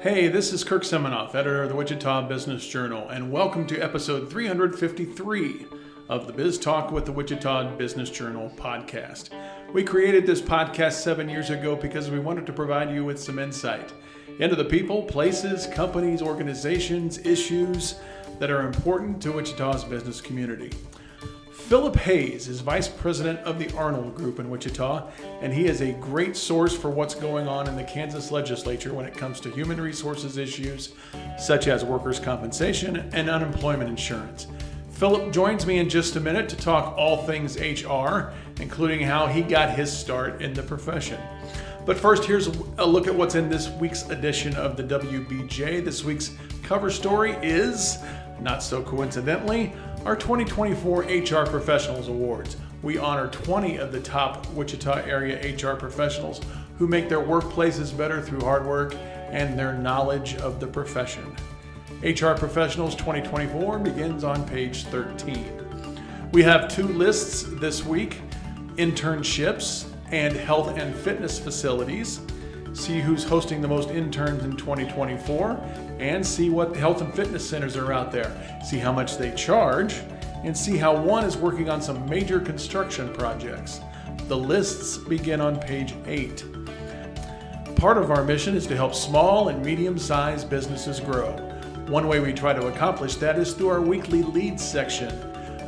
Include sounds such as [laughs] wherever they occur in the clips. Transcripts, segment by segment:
Hey, this is Kirk Seminoff, editor of the Wichita Business Journal, and welcome to episode 353 of the Biz Talk with the Wichita Business Journal podcast. We created this podcast seven years ago because we wanted to provide you with some insight into the people, places, companies, organizations, issues that are important to Wichita's business community. Philip Hayes is vice president of the Arnold Group in Wichita, and he is a great source for what's going on in the Kansas legislature when it comes to human resources issues such as workers' compensation and unemployment insurance. Philip joins me in just a minute to talk all things HR, including how he got his start in the profession. But first, here's a look at what's in this week's edition of the WBJ. This week's cover story is, not so coincidentally, our 2024 HR Professionals Awards. We honor 20 of the top Wichita area HR professionals who make their workplaces better through hard work and their knowledge of the profession. HR Professionals 2024 begins on page 13. We have two lists this week internships and health and fitness facilities see who's hosting the most interns in 2024, and see what health and fitness centers are out there. See how much they charge, and see how one is working on some major construction projects. The lists begin on page 8. Part of our mission is to help small and medium sized businesses grow. One way we try to accomplish that is through our weekly leads section.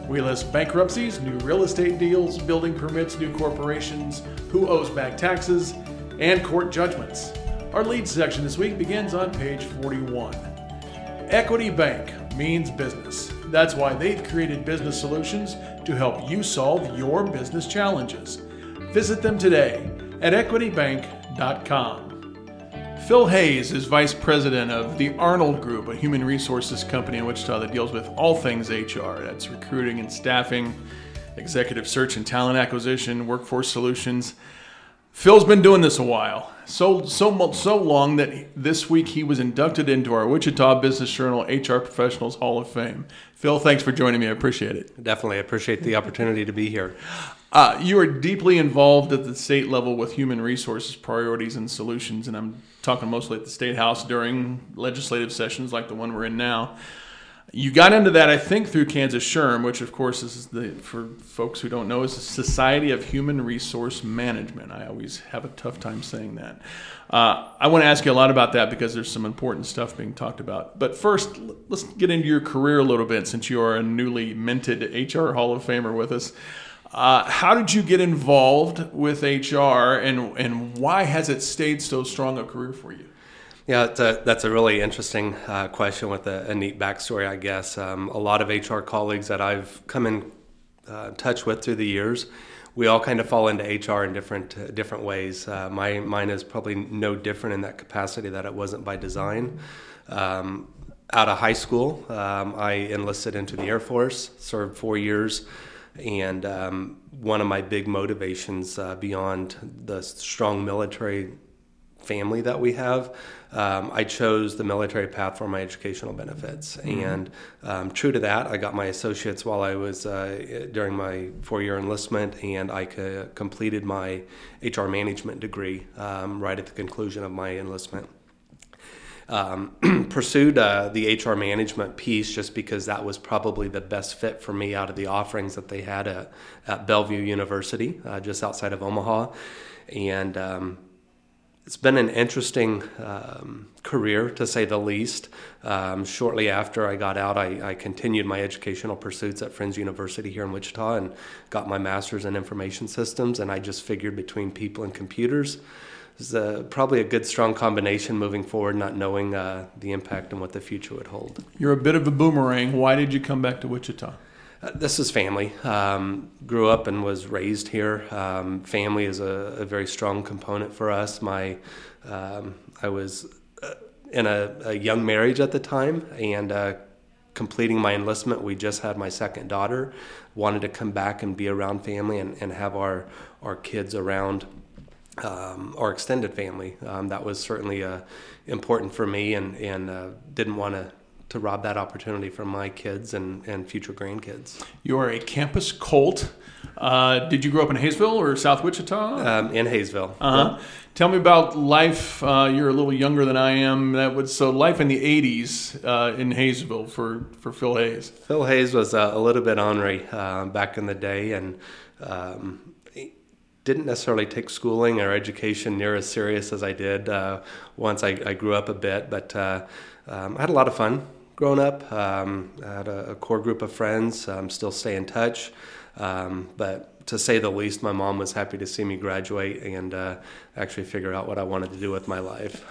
We list bankruptcies, new real estate deals, building permits, new corporations, who owes back taxes, and court judgments. Our lead section this week begins on page 41. Equity Bank means business. That's why they've created business solutions to help you solve your business challenges. Visit them today at equitybank.com. Phil Hayes is vice president of the Arnold Group, a human resources company in Wichita that deals with all things HR. That's recruiting and staffing, executive search and talent acquisition, workforce solutions. Phil's been doing this a while, so so so long that this week he was inducted into our Wichita Business Journal HR Professionals Hall of Fame. Phil, thanks for joining me. I appreciate it. Definitely appreciate the opportunity to be here. Uh, you are deeply involved at the state level with human resources priorities and solutions, and I'm talking mostly at the state house during legislative sessions like the one we're in now. You got into that, I think, through Kansas SHRM, which, of course, is the for folks who don't know, is the Society of Human Resource Management. I always have a tough time saying that. Uh, I want to ask you a lot about that because there's some important stuff being talked about. But first, let's get into your career a little bit, since you are a newly minted HR Hall of Famer with us. Uh, how did you get involved with HR, and and why has it stayed so strong a career for you? Yeah, a, that's a really interesting uh, question with a, a, neat backstory, I guess. Um, a lot of HR colleagues that I've come in uh, touch with through the years, we all kind of fall into HR in different uh, different ways. Uh, my mine is probably no different in that capacity that it wasn't by design. Um, out of high school, um, I enlisted into the Air Force, served four years, and um, one of my big motivations uh, beyond the strong military family that we have, um, I chose the military path for my educational benefits. Mm-hmm. And um, true to that, I got my associates while I was uh, during my four year enlistment, and I c- completed my HR management degree um, right at the conclusion of my enlistment. Um, [clears throat] pursued uh, the HR management piece just because that was probably the best fit for me out of the offerings that they had at, at Bellevue University, uh, just outside of Omaha. And um, it's been an interesting um, career, to say the least. Um, shortly after I got out, I, I, continued my educational pursuits at Friends University here in Wichita and got my master's in information systems. And I just figured between people and computers, is probably a good, strong combination moving forward, not knowing uh, the impact and what the future would hold. You're a bit of a boomerang. Why did you come back to Wichita? Uh, this is family. Um, grew up and was raised here. Um, family is a, a, very strong component for us. My, um, I was uh, in a, a, young marriage at the time and uh, completing my enlistment. We just had my second daughter. Wanted to come back and be around family and, and have our our kids around. Um, our extended family. Um, that was certainly uh, important for me, and and uh, didn't want to to rob that opportunity from my kids and, and future grandkids. You are a campus Colt. Uh, did you grow up in Haysville or South Wichita? Um, in Haysville. Uh-huh. Tell me about life. Uh, you're a little younger than I am. That was so life in the '80s uh, in Haysville for for Phil Hayes. Phil Hayes was uh, a little bit ornery uh, back in the day, and um, didn't necessarily take schooling or education near as serious as I did uh, once I, I, grew up a bit. But uh, um, I had a lot of fun growing up. Um, I had a, a, core group of friends. Um, still stay in touch. Um, but to say the least, my mom was happy to see me graduate and uh, actually figure out what I wanted to do with my life.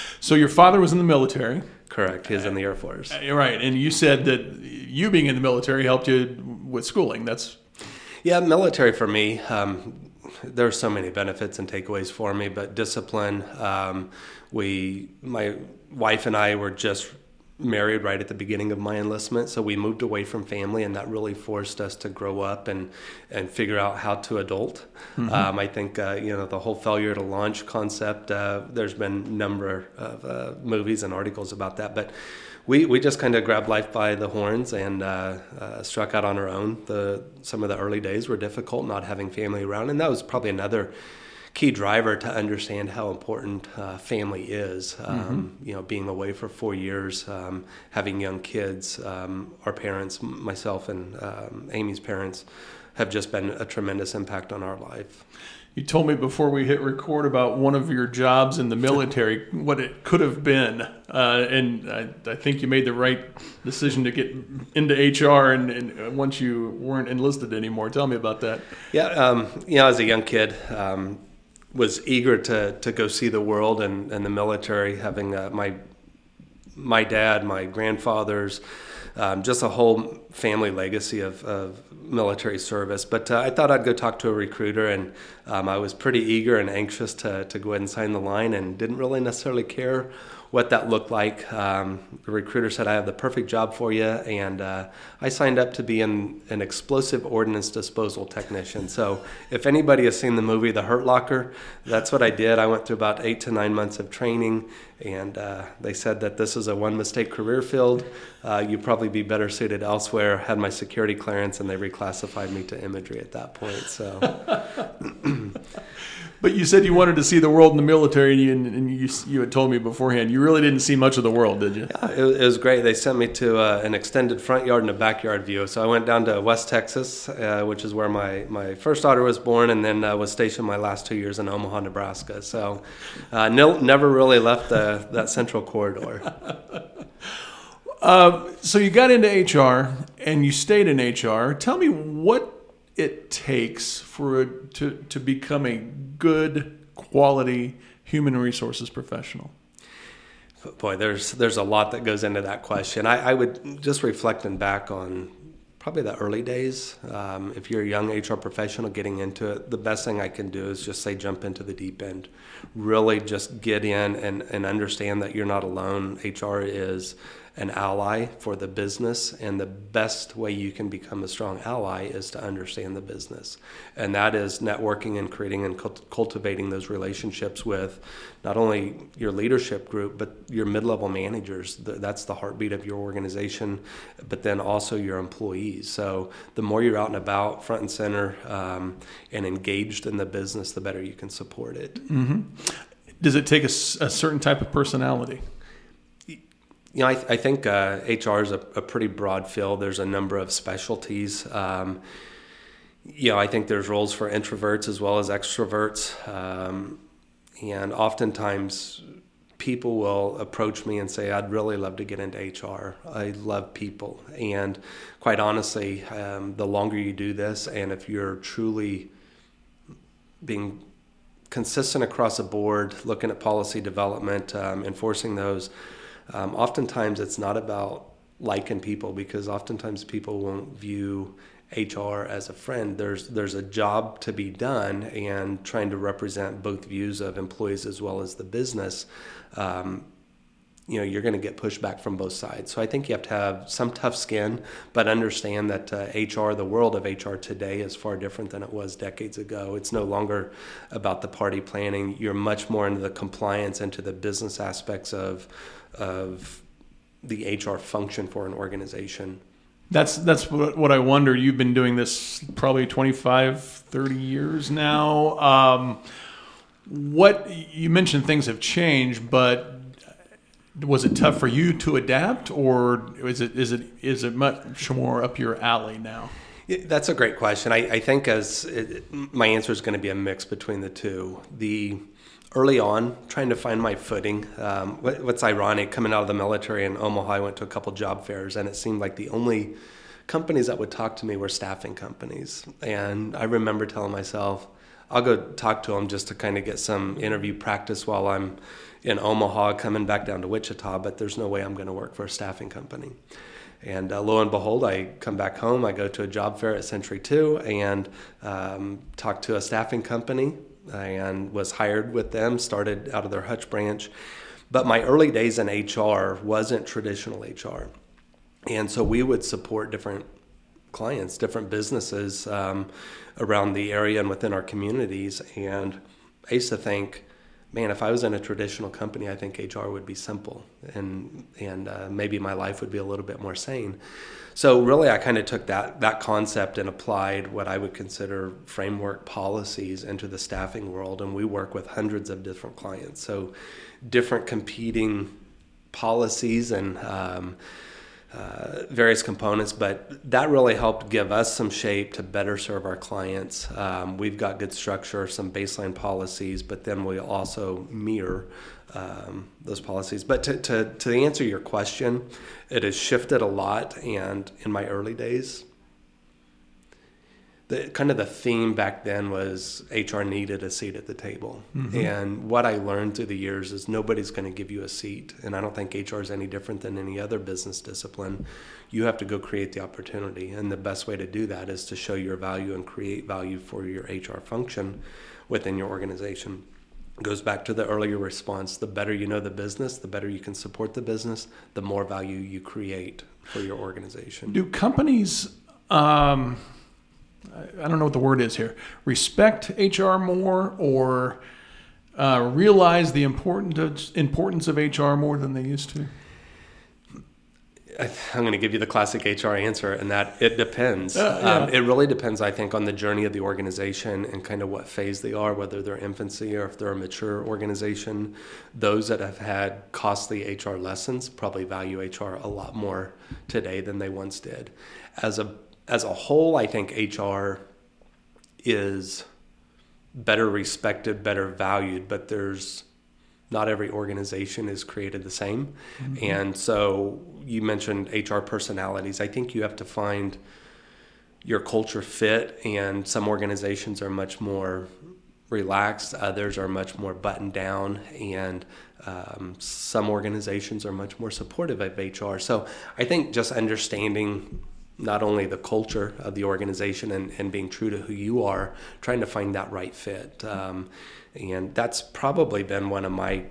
[laughs] so your father was in the military. Correct. He's in the Air Force. Uh, right, and you said that you being in the military helped you with schooling. That's yeah, military for me. Um, there's so many benefits and takeaways for me, but discipline. Um, we, my wife and I were just married right at the beginning of my enlistment, so we moved away from family, and that really forced us to grow up and and figure out how to adult. Mm-hmm. Um, I think uh, you know the whole failure to launch concept. Uh, there's been a number of uh, movies and articles about that, but we, we just kind of grabbed life by the horns and uh, uh, struck out on our own. The some of the early days were difficult, not having family around, and that was probably another key driver to understand how important uh, family is. Um, mm-hmm. You know, being away for four years, um, having young kids. Um, our parents, myself and um, Amy's parents, have just been a tremendous impact on our life. You told me before we hit record about one of your jobs in the military, what it could have been, uh, and I, I, think you made the right decision to get into HR. And, and, once you weren't enlisted anymore, tell me about that. Yeah, um, you know, as a young kid, um, was eager to to go see the world and, and the military. Having uh, my my dad, my grandfathers um, just a whole family legacy of, of military service. But uh, I thought I'd go talk to a recruiter, and um, I was pretty eager and anxious to, to go ahead and sign the line and didn't really necessarily care what that looked like. Um, the recruiter said, I have the perfect job for you. And uh, I signed up to be an, an explosive ordnance disposal technician. So if anybody has seen the movie The Hurt Locker, that's what I did. I went through about eight to nine months of training. And uh, they said that this is a one mistake career field. Uh, you'd probably be better suited elsewhere. Had my security clearance, and they reclassified me to imagery at that point. So. [laughs] But you said you wanted to see the world in the military, and, and you, you had told me beforehand you really didn't see much of the world, did you? Yeah, it, it was great. They sent me to uh, an extended front yard and a backyard view. So I went down to West Texas, uh, which is where my, my first daughter was born, and then uh, was stationed my last two years in Omaha, Nebraska. So uh, no, never really left the, that central corridor. [laughs] Uh, so you got into HR and you stayed in HR. Tell me what it takes for a, to to become a good quality human resources professional? Boy, there's there's a lot that goes into that question. I, I would just reflecting back on probably the early days. Um, if you're a young HR professional getting into it, the best thing I can do is just say jump into the deep end. Really just get in and, and understand that you're not alone. HR is an ally for the business, and the best way you can become a strong ally is to understand the business. And that is networking and creating and cultivating those relationships with not only your leadership group, but your mid level managers. That's the heartbeat of your organization, but then also your employees. So the more you're out and about, front and center, um, and engaged in the business, the better you can support it. Mm-hmm. Does it take a, a certain type of personality? You know, I, th- I think uh, HR is a, a, pretty broad field. There's a number of specialties. Um, you know, I think there's roles for introverts as well as extroverts. Um, and oftentimes people will approach me and say, I'd really love to get into HR. I love people. And quite honestly, um, the longer you do this, and if you're truly being consistent across the board, looking at policy development, um, enforcing those, um, oftentimes it's not about liking people because oftentimes people won't view HR as a friend. There's there's a job to be done, and trying to represent both views of employees as well as the business. Um, you know, you're going to get pushback from both sides. So I think you have to have some tough skin, but understand that uh, HR, the world of HR today, is far different than it was decades ago. It's no longer about the party planning. You're much more into the compliance, into the business aspects of of the HR function for an organization. That's that's what, what I wonder. You've been doing this probably 25, 30 years now. Um, what you mentioned things have changed, but was it tough for you to adapt, or is it is it is it much more up your alley now? That's a great question. I, I think as it, my answer is going to be a mix between the two. The early on, trying to find my footing. Um, what, what's ironic, coming out of the military in Omaha, I went to a couple job fairs, and it seemed like the only companies that would talk to me were staffing companies. And I remember telling myself, I'll go talk to them just to kind of get some interview practice while I'm in Omaha, coming back down to Wichita. But there's no way I'm going to work for a staffing company. And uh, lo and behold, I come back home. I go to a job fair at Century Two and um, talk to a staffing company, and was hired with them. Started out of their Hutch branch, but my early days in HR wasn't traditional HR, and so we would support different clients, different businesses um, around the area and within our communities. And I used to think, man, if I was in a traditional company, I think HR would be simple and and uh, maybe my life would be a little bit more sane. So really, I kind of took that that concept and applied what I would consider framework policies into the staffing world, and we work with hundreds of different clients. So different competing policies and um, uh, various components, but that really helped give us some shape to better serve our clients. Um, we've got good structure, some baseline policies, but then we also mirror um, those policies. But to, to, to answer your question, it has shifted a lot. And in my early days, the kind of the theme back then was HR needed a seat at the table. Mm-hmm. And what I learned through the years is nobody's going to give you a seat. And I don't think HR is any different than any other business discipline. You have to go create the opportunity. And the best way to do that is to show your value and create value for your HR function within your organization. Goes back to the earlier response. The better you know the business, the better you can support the business, the more value you create for your organization. Do companies um I don't know what the word is here, respect HR more or uh, realize the importance importance of HR more than they used to? I'm going to give you the classic HR answer, and that it depends. Uh, yeah. um, it really depends, I think, on the journey of the organization and kind of what phase they are, whether they're infancy or if they're a mature organization. Those that have had costly HR lessons probably value HR a lot more today than they once did. As a as a whole, I think HR is better respected, better valued, but there's not every organization is created the same. Mm-hmm. And so you mentioned HR personalities. I think you have to find your culture fit, and some organizations are much more relaxed, others are much more buttoned down, and um, some organizations are much more supportive of HR. So I think just understanding not only the culture of the organization and, and being true to who you are, trying to find that right fit. Um, and that's probably been one of my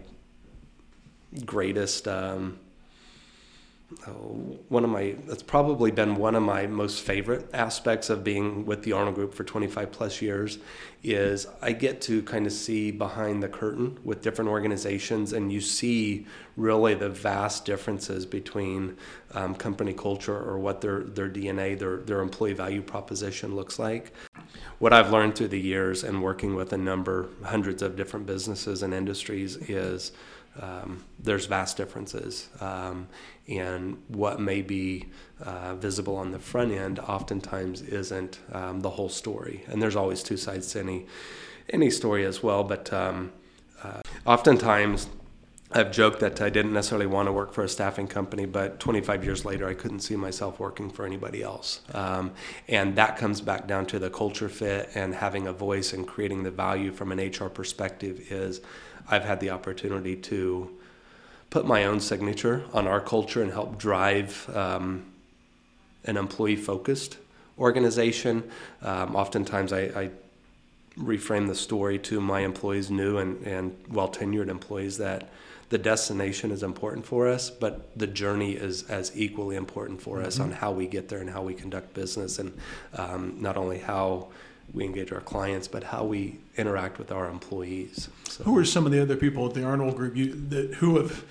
greatest um, one of my that's probably been one of my most favorite aspects of being with the Arnold Group for 25 plus years is I get to kind of see behind the curtain with different organizations and you see really the vast differences between um, company culture or what their their DNA their their employee value proposition looks like. What I've learned through the years and working with a number hundreds of different businesses and industries is um, there's vast differences. Um, and what may be uh, visible on the front end oftentimes isn't um, the whole story. And there's always two sides to any, any story as well. But um, uh, oftentimes, I've joked that I didn't necessarily want to work for a staffing company, but 25 years later, I couldn't see myself working for anybody else. Um, and that comes back down to the culture fit and having a voice and creating the value from an HR perspective is I've had the opportunity to put my own signature on our culture and help drive um, an employee focused organization. Um, oftentimes, I, I, reframe the story to my employees, new and, and well tenured employees, that the destination is important for us, but the journey is as equally important for mm-hmm. us on how we get there and how we conduct business, and um, not only how we engage our clients, but how we interact with our employees. So. Who are some of the other people at the Arnold Group you, that who have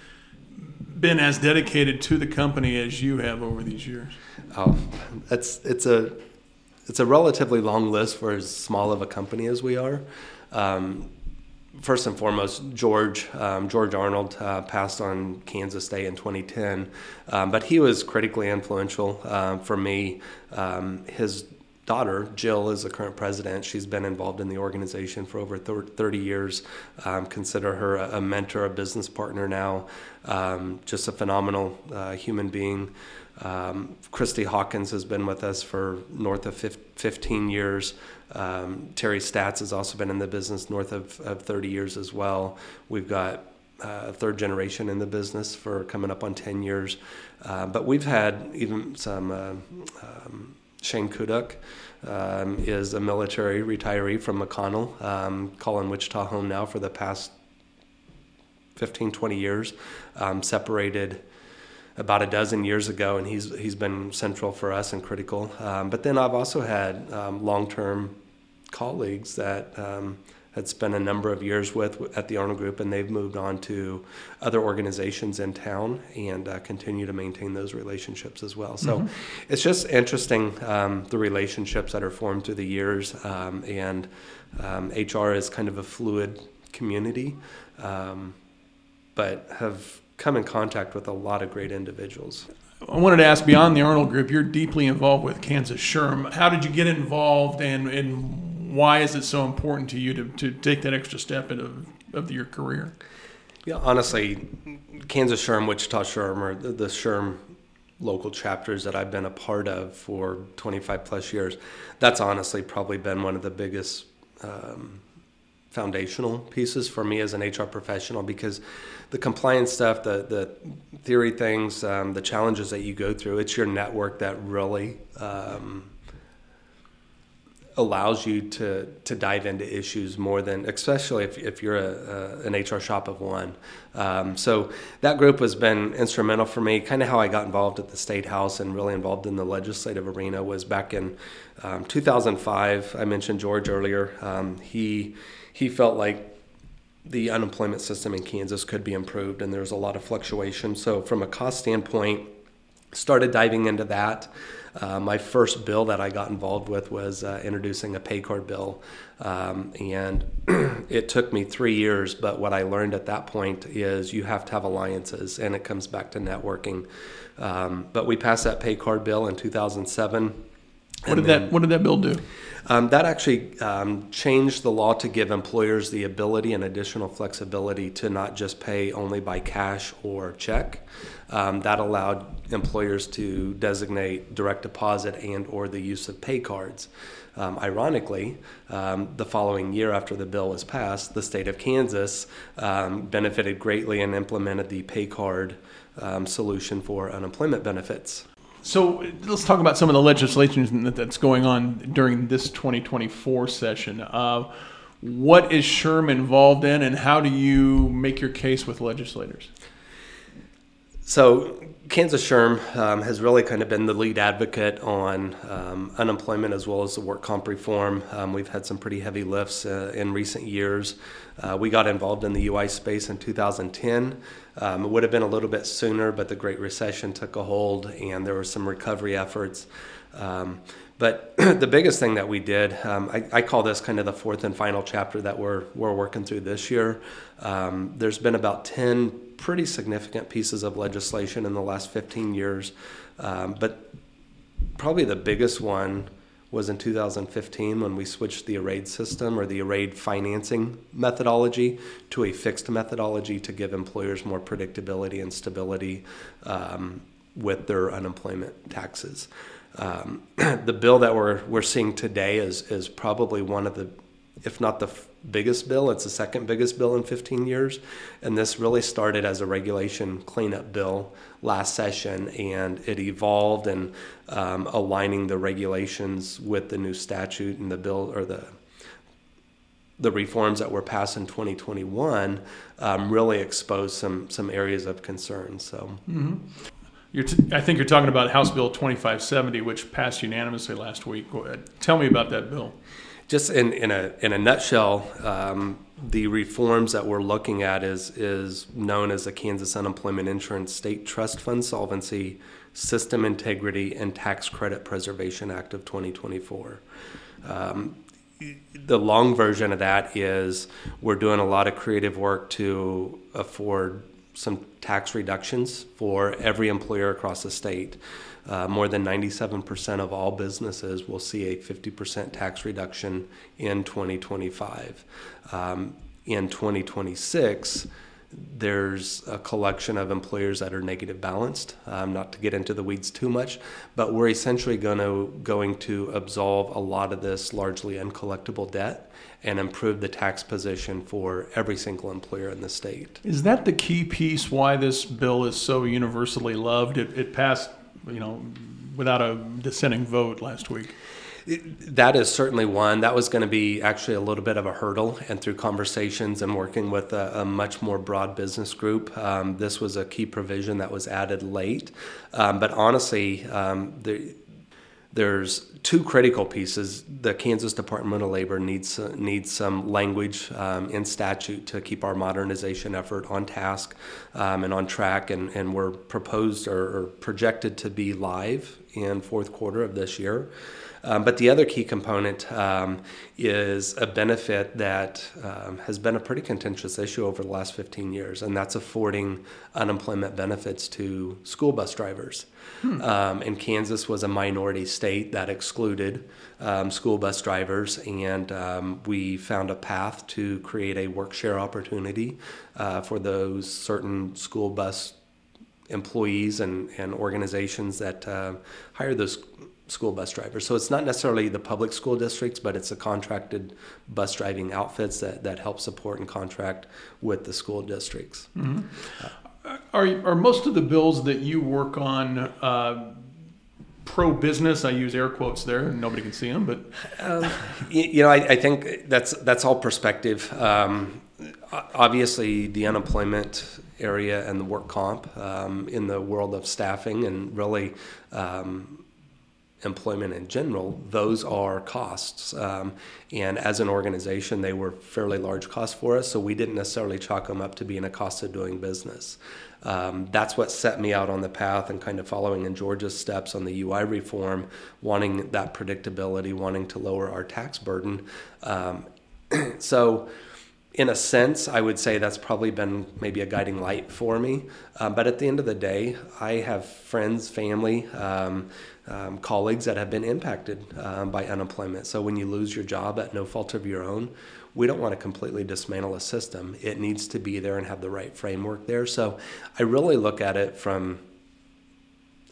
been as dedicated to the company as you have over these years? Oh, that's it's a it's a relatively long list for as small of a company as we are. Um, first and foremost, George um, George Arnold uh, passed on Kansas Day in 2010, um, but he was critically influential uh, for me. Um, his daughter Jill is the current president. She's been involved in the organization for over 30 years. Um, consider her a, mentor, a business partner now. Um, just a phenomenal uh, human being. Um, Christy Hawkins has been with us for north of 15 years. Um, Terry Stats has also been in the business north of, of 30 years as well. We've got uh, third generation in the business for coming up on 10 years. Uh, but we've had even some, uh, um, Shane Kuduk um, is a military retiree from McConnell, um, calling Wichita home now for the past 15, 20 years, um, separated about a dozen years ago, and he's he's been central for us and critical. Um, but then I've also had um, long term colleagues that um, had spent a number of years with at the Arnold Group, and they've moved on to other organizations in town and uh, continue to maintain those relationships as well. So mm-hmm. it's just interesting um, the relationships that are formed through the years, um, and HR um, is kind of a fluid community, um, but have come in contact with a lot of great individuals. I wanted to ask beyond the Arnold Group, you're deeply involved with Kansas SHRM. How did you get involved and, and why is it so important to you to, to take that extra step of, of your career? Yeah, honestly, Kansas SHRM, Wichita SHRM, or the, the SHRM local chapters that I've been a part of for 25 plus years, that's honestly probably been one of the biggest um, foundational pieces for me as an HR professional because the compliance stuff, the the theory things, um, the challenges that you go through, it's your network that really um, allows you to to dive into issues more than, especially if, if you're a, a an HR shop of one. Um, so that group has been instrumental for me. Kind of how I got involved at the state house and really involved in the legislative arena was back in um, 2005. I mentioned George earlier. Um, he he felt like the unemployment system in Kansas could be improved, and there's a lot of fluctuation. So, from a cost standpoint, started diving into that. Uh, my first bill that I got involved with was uh, introducing a pay card bill, um, and [clears throat] it took me three years. But what I learned at that point is you have to have alliances, and it comes back to networking. Um, but we passed that pay card bill in 2007. What did then, that What did that bill do? Um, that actually um, changed the law to give employers the ability and additional flexibility to not just pay only by cash or check. Um, that allowed employers to designate direct deposit and or the use of pay cards. Um, ironically, um, the following year after the bill was passed, the state of Kansas um, benefited greatly and implemented the pay card solution for unemployment benefits. So let's talk about some of the legislation that's going on during this 2024 session. Uh, what is SHRM involved in, and how do you make your case with legislators? So, Kansas SHRM um, has really kind of been the lead advocate on um, unemployment as well as the work comp reform. Um, we've had some pretty heavy lifts uh, in recent years. Uh, we got involved in the UI space in 2010. Um, it would have been a little bit sooner, but the Great Recession took a hold and there were some recovery efforts. Um, but [clears throat] the biggest thing that we did, um, I, I, call this kind of the fourth and final chapter that we're, we're working through this year. There's been about 10 pretty significant pieces of legislation in the last 15 years, um, but probably the biggest one was in 2015 when we switched the arrayed system or the arrayed financing methodology to a fixed methodology to give employers more predictability and stability um, with their unemployment taxes. Um, [clears throat] the bill that we're, we're seeing today is, is probably one of the, if not the biggest bill. It's the second biggest bill in 15 years. And this really started as a regulation cleanup bill last session, and it evolved and um, aligning the regulations with the new statute and the bill or the the reforms that were passed in 2021 um, really exposed some some areas of concern. So. Mm-hmm. T- I think you're talking about House Bill 2570, which passed unanimously last week. Tell me about that bill. Just in, in a in a nutshell, um, the reforms that we're looking at is is known as the Kansas Unemployment Insurance State Trust Fund Solvency System Integrity and Tax Credit Preservation Act of 2024. Um, the long version of that is we're doing a lot of creative work to afford some tax reductions for every employer across the state. Uh, more than 97% of all businesses will see a 50% tax reduction in 2025. Um, in 2026, there's a collection of employers that are negative balanced. Um, not to get into the weeds too much, but we're essentially going to going to absolve a lot of this largely uncollectible debt and improve the tax position for every single employer in the state. Is that the key piece why this bill is so universally loved? It, it passed, you know, without a dissenting vote last week. That is certainly one. That was going to be actually a little bit of a hurdle, and through conversations and working with a, a much more broad business group, um, this was a key provision that was added late. Um, but honestly, um, the, there's two critical pieces. The Kansas Department of Labor needs needs some language um, in statute to keep our modernization effort on task um, and on track, and, and we're proposed or, or projected to be live in fourth quarter of this year. Um, but the other key component um, is a benefit that um, has been a pretty contentious issue over the last 15 years, and that's affording unemployment benefits to school bus drivers. Hmm. Um, and Kansas was a minority state that excluded um, school bus drivers, and um, we found a path to create a work share opportunity uh, for those certain school bus employees and, and organizations that uh, hire those school bus drivers. So it's not necessarily the public school districts, but it's the contracted bus driving outfits that, that help support and contract with the school districts. Mm-hmm. Are, are most of the bills that you work on uh, pro business? I use air quotes there. Nobody can see them, but um, you, you, know, I, I, think that's that's all perspective. Um, obviously, the unemployment area and the work comp um, in the world of staffing and really um, employment in general, those are costs. Um, and as an organization, they were fairly large costs for us, so we didn't necessarily chalk them up to being a cost of doing business. Um, that's what set me out on the path and kind of following in George's steps on the UI reform, wanting that predictability, wanting to lower our tax burden. Um, [clears throat] so, in a sense, I would say that's probably been maybe a guiding light for me. Um, but at the end of the day, I have friends, family, um, um, colleagues that have been impacted um, by unemployment. So when you lose your job at no fault of your own, we don't want to completely dismantle a system. It needs to be there and have the right framework there. So I really look at it from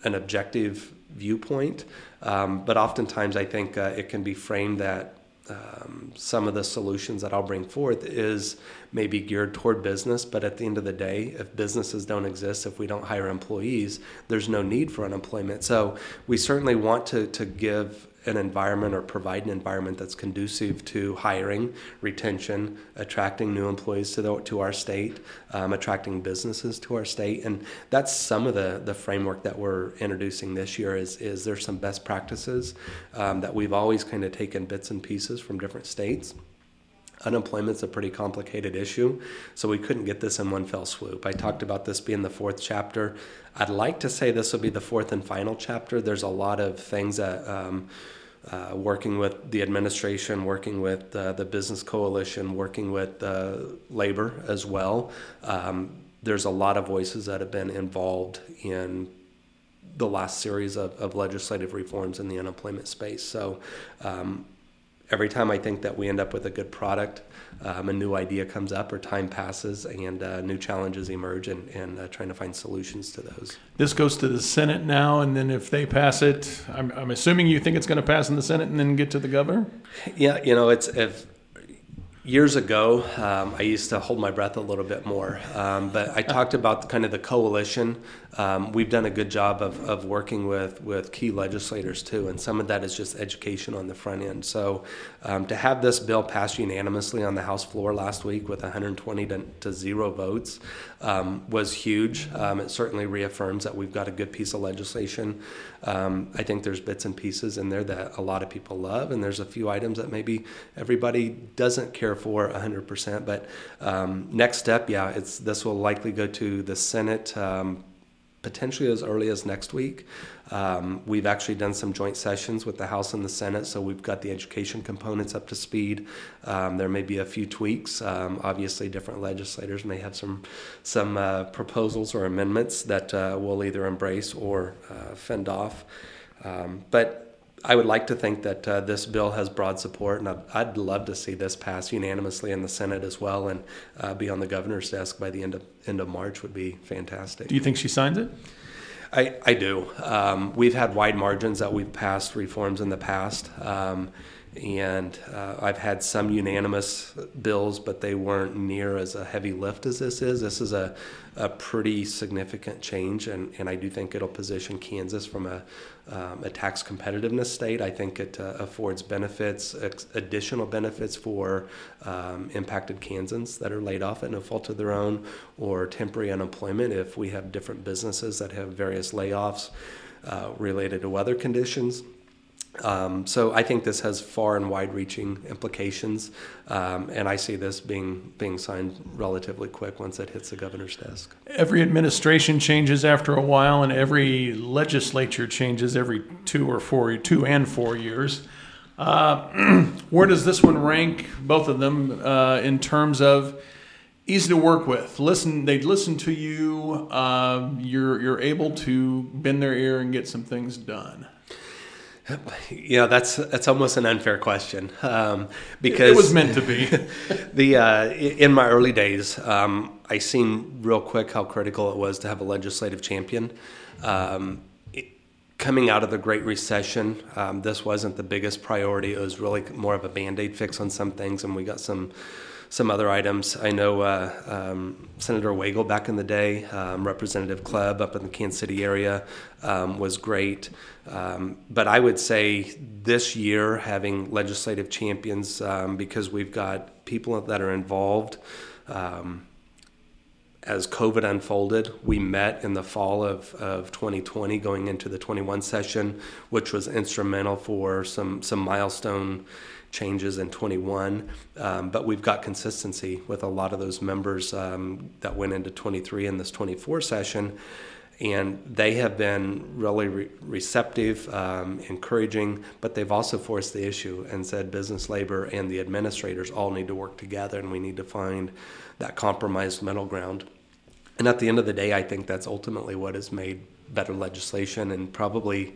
an objective viewpoint, um, but oftentimes I think uh, it can be framed that um, some of the solutions that I'll bring forth is maybe geared toward business, but at the end of the day, if businesses don't exist, if we don't hire employees, there's no need for unemployment. So we certainly want to, to give an environment or provide an environment that's conducive to hiring, retention, attracting new employees to, the, to our state, um, attracting businesses to our state. And that's some of the, the framework that we're introducing this year is, is there's some best practices um, that we've always kind of taken bits and pieces from different states. Unemployment's a pretty complicated issue, so we couldn't get this in one fell swoop. I talked about this being the fourth chapter. I'd like to say this will be the fourth and final chapter. There's a lot of things that um, uh, working with the administration, working with uh, the business coalition, working with uh, labor as well. Um, there's a lot of voices that have been involved in the last series of, of legislative reforms in the unemployment space. So um, every time I think that we end up with a good product, um, a new idea comes up or time passes and uh, new challenges emerge and, and uh, trying to find solutions to those. This goes to the Senate now, and then if they pass it, I'm, I'm assuming you think it's going to pass in the Senate and then get to the governor? Yeah, you know, it's if years ago, um, I used to hold my breath a little bit more. Um, but I talked about kind of the coalition. Um, we've done a good job of, of working with, with key legislators too, and some of that is just education on the front end. So um, to have this bill pass unanimously on the House floor last week with 120 to, to zero votes um, was huge. Um, it certainly reaffirms that we've got a good piece of legislation. I think there's bits and pieces in there that a lot of people love, and there's a few items that maybe everybody doesn't care for 100%. But um, next step, yeah, it's this will likely go to the Senate. Um, potentially as early as next week. Um, we've actually done some joint sessions with the House and the Senate, so we've got the education components up to speed. Um, there may be a few tweaks. Um, obviously, different legislators may have some some uh, proposals or amendments that uh, we'll either embrace or uh, fend off. Um, but I would like to think that uh, this bill has broad support, and I'd, I'd, love to see this pass unanimously in the Senate as well, and uh, be on the governor's desk by the end of end of March would be fantastic. Do you think she signs it? I, I do. Um, we've had wide margins that we've passed reforms in the past. Um, and uh, I've had some unanimous bills, but they weren't near as a heavy lift as this is. This is a, a pretty significant change, and, and I do think it'll position Kansas from a, um, a tax competitiveness state. I think it uh, affords benefits, ex- additional benefits for um, impacted Kansans that are laid off at no fault of their own, or temporary unemployment if we have different businesses that have various layoffs uh, related to weather conditions. Um, so I think this has far and wide-reaching implications, um, and I see this being being signed relatively quick once it hits the governor's desk. Every administration changes after a while, and every legislature changes every two or four, two and four years. Uh, [clears throat] where does this one rank, both of them, uh, in terms of easy to work with? Listen, they listen to you. Uh, you're you're able to bend their ear and get some things done. You know, that's that's almost an unfair question um, because it was meant to be. [laughs] the uh, in my early days, um, I seen real quick how critical it was to have a legislative champion. Um, it, coming out of the Great Recession, um, this wasn't the biggest priority. It was really more of a band aid fix on some things, and we got some some other items. I know uh, um, Senator Wagle back in the day, um, Representative Club up in the Kansas City area um, was great. Um, but I would say this year, having legislative champions, um, because we've got people that are involved. Um, as COVID unfolded, we met in the fall of, of 2020 going into the 21 session, which was instrumental for some, some milestone changes in 21, um, but we've got consistency with a lot of those members um, that went into 23 in this 24 session. And they have been really re- receptive, um, encouraging, but they've also forced the issue and said business, labor, and the administrators all need to work together, and we need to find that compromised middle ground. And at the end of the day, I think that's ultimately what has made better legislation and probably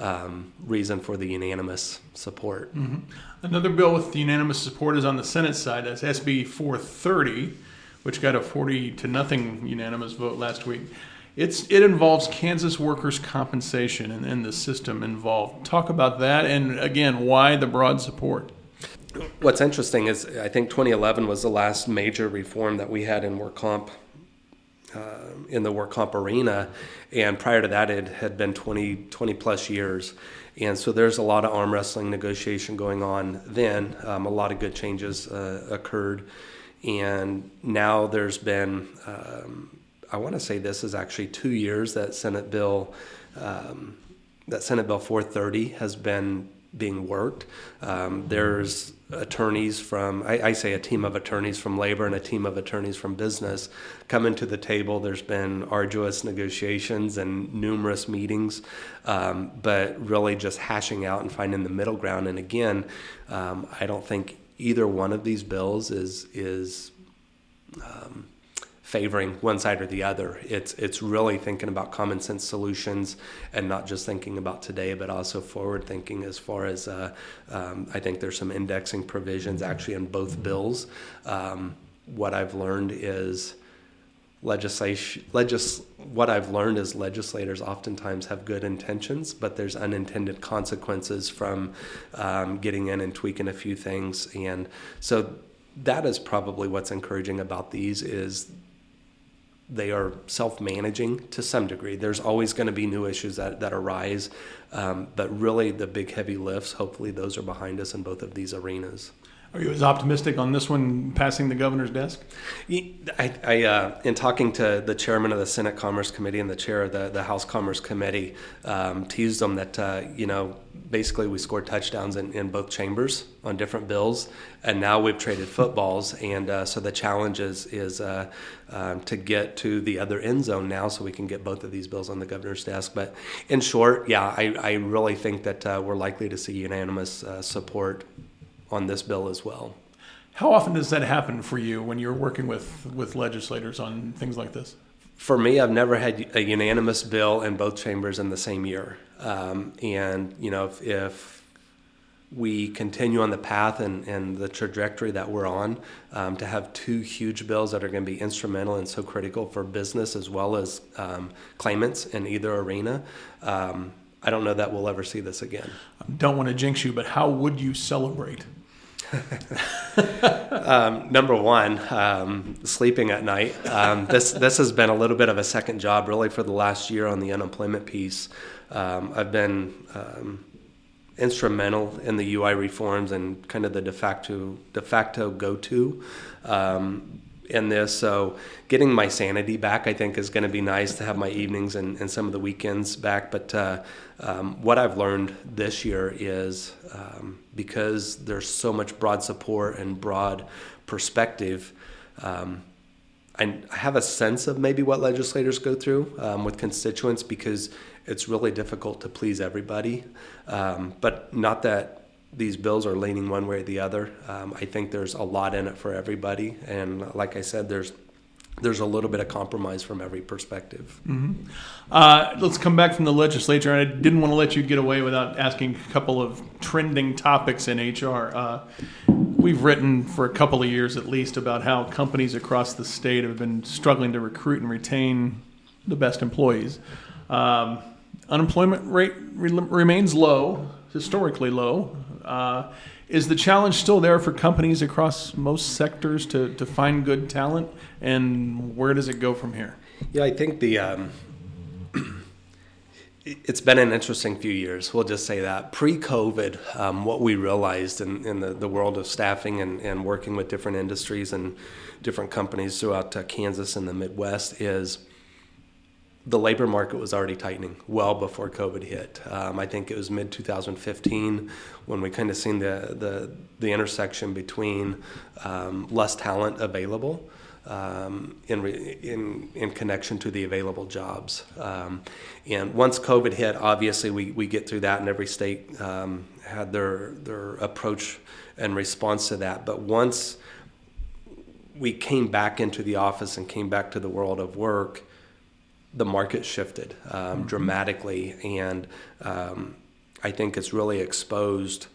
um, reason for the unanimous support. Mm-hmm. Another bill with unanimous support is on the Senate side. That's SB 430, which got a 40 to nothing unanimous vote last week. It's it involves Kansas workers' compensation and, and the system involved. Talk about that, and again, why the broad support. What's interesting is I think 2011 was the last major reform that we had in work comp uh, in the work comp arena. And prior to that, it had been 20, 20 plus years. And so there's a lot of arm wrestling negotiation going on then. Um, a lot of good changes uh, occurred. And now there's been, um, I want to say this is actually two years that Senate Bill, um, that Senate Bill 430 has been being worked. Um, there's attorneys from, I, I, say a team of attorneys from labor and a team of attorneys from business coming to the table. There's been arduous negotiations and numerous meetings, um, but really just hashing out and finding the middle ground. And again, um, I don't think either one of these bills is is um, favoring one side or the other. It's it's really thinking about common sense solutions and not just thinking about today, but also forward thinking. As far as uh, um, I think there's some indexing provisions actually in both bills. Um, what I've learned is legislation legis what I've learned is legislators oftentimes have good intentions, but there's unintended consequences from um, getting in and tweaking a few things, and so that is probably what's encouraging about these is they are self-managing to some degree. There's always going to be new issues that, that arise, um, but really the big heavy lifts, hopefully those are behind us in both of these arenas. Are you as optimistic on this one passing the governor's desk? I, I uh, in talking to the chairman of the Senate Commerce Committee and the chair of the, the House Commerce Committee, um, teased them that uh, you know basically we scored touchdowns in, in both chambers on different bills, and now we've traded footballs, and uh, so the challenge is is uh, um, to get to the other end zone now, so we can get both of these bills on the governor's desk. But in short, yeah, I, I really think that uh, we're likely to see unanimous uh, support on this bill as well. How often does that happen for you when you're working with, with legislators on things like this? For me, I've never had a unanimous bill in both chambers in the same year. Um, and, you know, if, if, we continue on the path and, and the trajectory that we're on, um, to have two huge bills that are going to be instrumental and so critical for business as well as um, claimants in either arena, um, I don't know that we'll ever see this again. I don't want to jinx you, but how would you celebrate? [laughs] um, number one, um, sleeping at night. Um, this this has been a little bit of a second job, really, for the last year on the unemployment piece. Um, I've been um, instrumental in the UI reforms and kind of the de facto de facto go to um, in this. So getting my sanity back, I think, is going to be nice to have my evenings and, and some of the weekends back. But uh, um, what I've learned this year is um, because there's so much broad support and broad perspective. Um, I, have a sense of maybe what legislators go through um, with constituents because it's really difficult to please everybody. Um, but not that these bills are leaning one way or the other. Um, I think there's a lot in it for everybody, and like I said, there's there's a little bit of compromise from every perspective. Mm-hmm. Uh, let's come back from the legislature. I didn't want to let you get away without asking a couple of trending topics in HR. Uh, we've written for a couple of years at least about how companies across the state have been struggling to recruit and retain the best employees. Um, unemployment rate re- remains low, historically low. Uh, is the challenge still there for companies across most sectors to, to find good talent? And where does it go from here? Yeah, I think the um, [clears throat] it's been an interesting few years. We'll just say that. Pre COVID, um, what we realized in, in the, the world of staffing and, and working with different industries and different companies throughout uh, Kansas and the Midwest is the labor market was already tightening well before COVID hit. Um, I think it was mid 2015 when we kind of seen the, the, the intersection between um, less talent available um, in, re, in, in connection to the available jobs. Um, and once COVID hit, obviously we, we get through that, and every state um, had their, their approach and response to that. But once we came back into the office and came back to the world of work, the market shifted um, mm-hmm. dramatically, and um, I think it's really exposed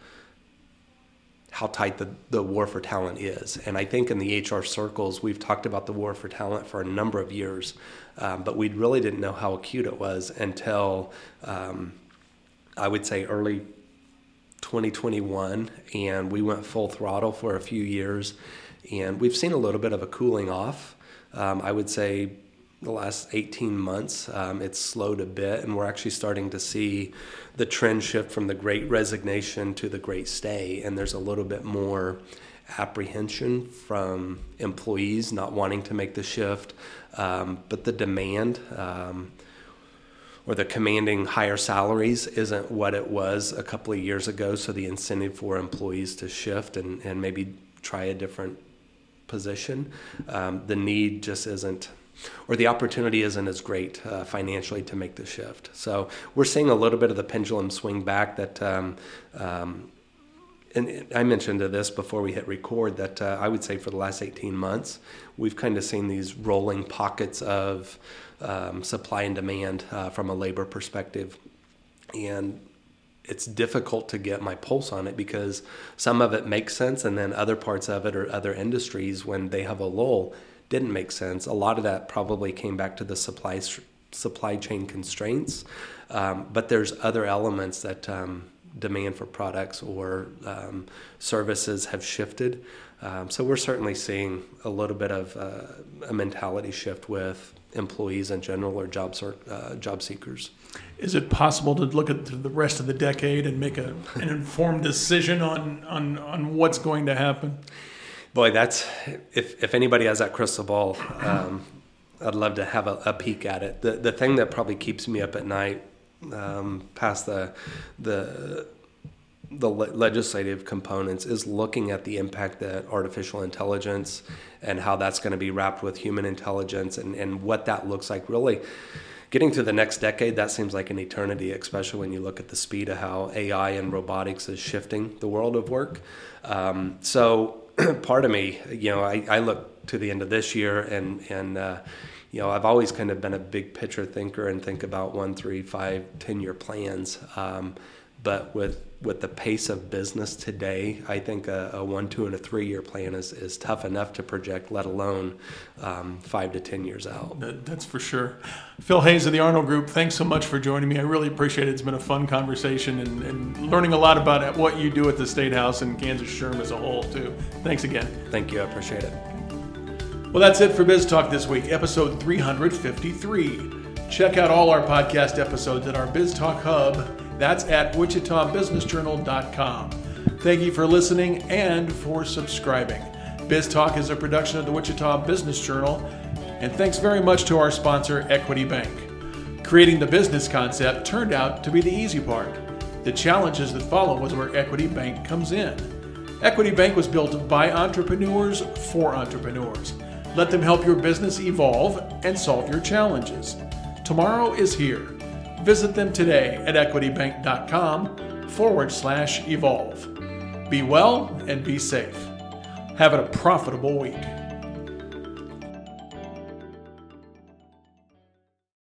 how tight the, the war for talent is. And I think in the HR circles, we've talked about the war for talent for a number of years, um, but we really didn't know how acute it was until um, I would say early 2021, and we went full throttle for a few years, and we've seen a little bit of a cooling off. Um, I would say the last 18 months. Um, it's slowed a bit, and we're actually starting to see the trend shift from the great resignation to the great stay. And there's a little bit more apprehension from employees not wanting to make the shift, um, but the demand. Um, or the commanding higher salaries isn't what it was a couple of years ago. So the incentive for employees to shift and, and maybe try a different position, um, the need just isn't or the opportunity isn't as great uh, financially to make the shift. So we're seeing a little bit of the pendulum swing back that. Um, um, and I mentioned this before we hit record that uh, I would say for the last 18 months, we've kind of seen these rolling pockets of um, supply and demand uh, from a labor perspective. And it's difficult to get my pulse on it because some of it makes sense, and then other parts of it or other industries, when they have a lull, didn't make sense. A lot of that probably came back to the supply supply chain constraints, um, but there's other elements that um, demand for products or um, services have shifted. Um, so we're certainly seeing a little bit of uh, a mentality shift with employees in general or job uh, job seekers. Is it possible to look at the rest of the decade and make a, an informed decision on, on on what's going to happen? Boy, that's if if anybody has that crystal ball, um, I'd love to have a, a, peek at it. The the thing that probably keeps me up at night, um, past the the the legislative components is looking at the impact that artificial intelligence and how that's going to be wrapped with human intelligence and, and what that looks like really getting to the next decade that seems like an eternity especially when you look at the speed of how ai and robotics is shifting the world of work um, so [clears throat] part of me you know I, I, look to the end of this year and and uh, you know i've always kind of been a big picture thinker and think about one three five ten year plans. Um, but with with the pace of business today, I think a, a one, two, and a three year plan is, is tough enough to project, let alone um, five to 10 years out. That's for sure. Phil Hayes of the Arnold Group, thanks so much for joining me. I really appreciate it. It's been a fun conversation and, and learning a lot about what you do at the State House and Kansas SHRM as a whole, too. Thanks again. Thank you. I appreciate it. Well, that's it for Biz Talk this week, episode 353. Check out all our podcast episodes at our Biz Talk Hub that's at wichitabusinessjournal.com. Thank you for listening and for subscribing. Biz Talk is a production of the Wichita Business Journal, and thanks very much to our sponsor, Equity Bank. Creating the business concept turned out to be the easy part. The challenges that follow was where Equity Bank comes in. Equity Bank was built by entrepreneurs for entrepreneurs. Let them help your business evolve and solve your challenges. Tomorrow is here. Visit them today at equitybank.com forward slash evolve. Be well and be safe. Have a profitable week.